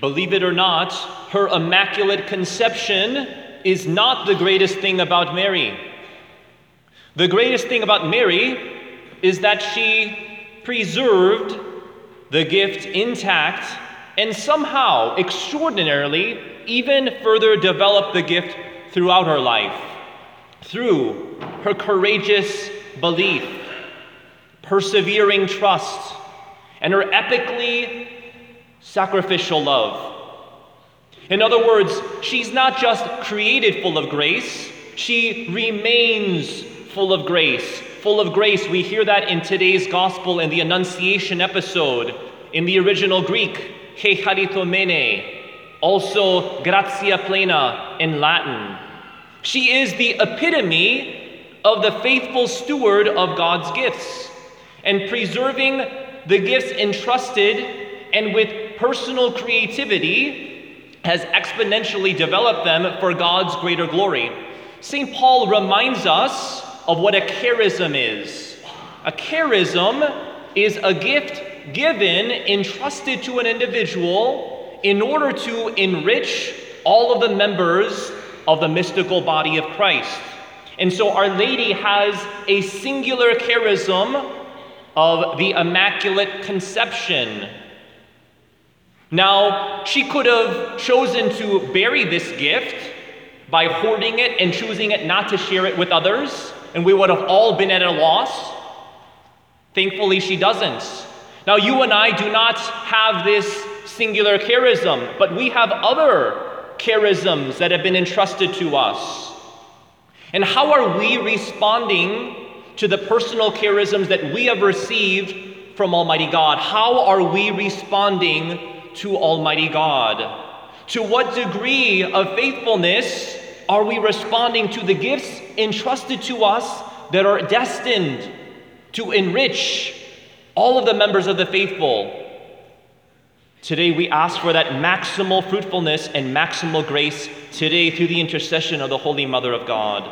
Believe it or not, her immaculate conception is not the greatest thing about Mary. The greatest thing about Mary is that she preserved the gift intact and somehow, extraordinarily, even further developed the gift throughout her life through her courageous belief, persevering trust, and her epically sacrificial love. In other words, she's not just created full of grace, she remains full of grace. Full of grace, we hear that in today's gospel in the Annunciation episode. In the original Greek, kecharitomene, also gratia plena in Latin. She is the epitome of the faithful steward of God's gifts and preserving the gifts entrusted and with personal creativity has exponentially developed them for God's greater glory. St. Paul reminds us of what a charism is. A charism is a gift given, entrusted to an individual in order to enrich all of the members of the mystical body of Christ. And so Our Lady has a singular charism of the Immaculate Conception. Now, she could have chosen to bury this gift by hoarding it and choosing it not to share it with others, and we would have all been at a loss. Thankfully, she doesn't. Now, you and I do not have this singular charism, but we have other charisms that have been entrusted to us. And how are we responding to the personal charisms that we have received from Almighty God? How are we responding to Almighty God? To what degree of faithfulness are we responding to the gifts entrusted to us that are destined to enrich all of the members of the faithful. Today, we ask for that maximal fruitfulness and maximal grace today through the intercession of the Holy Mother of God.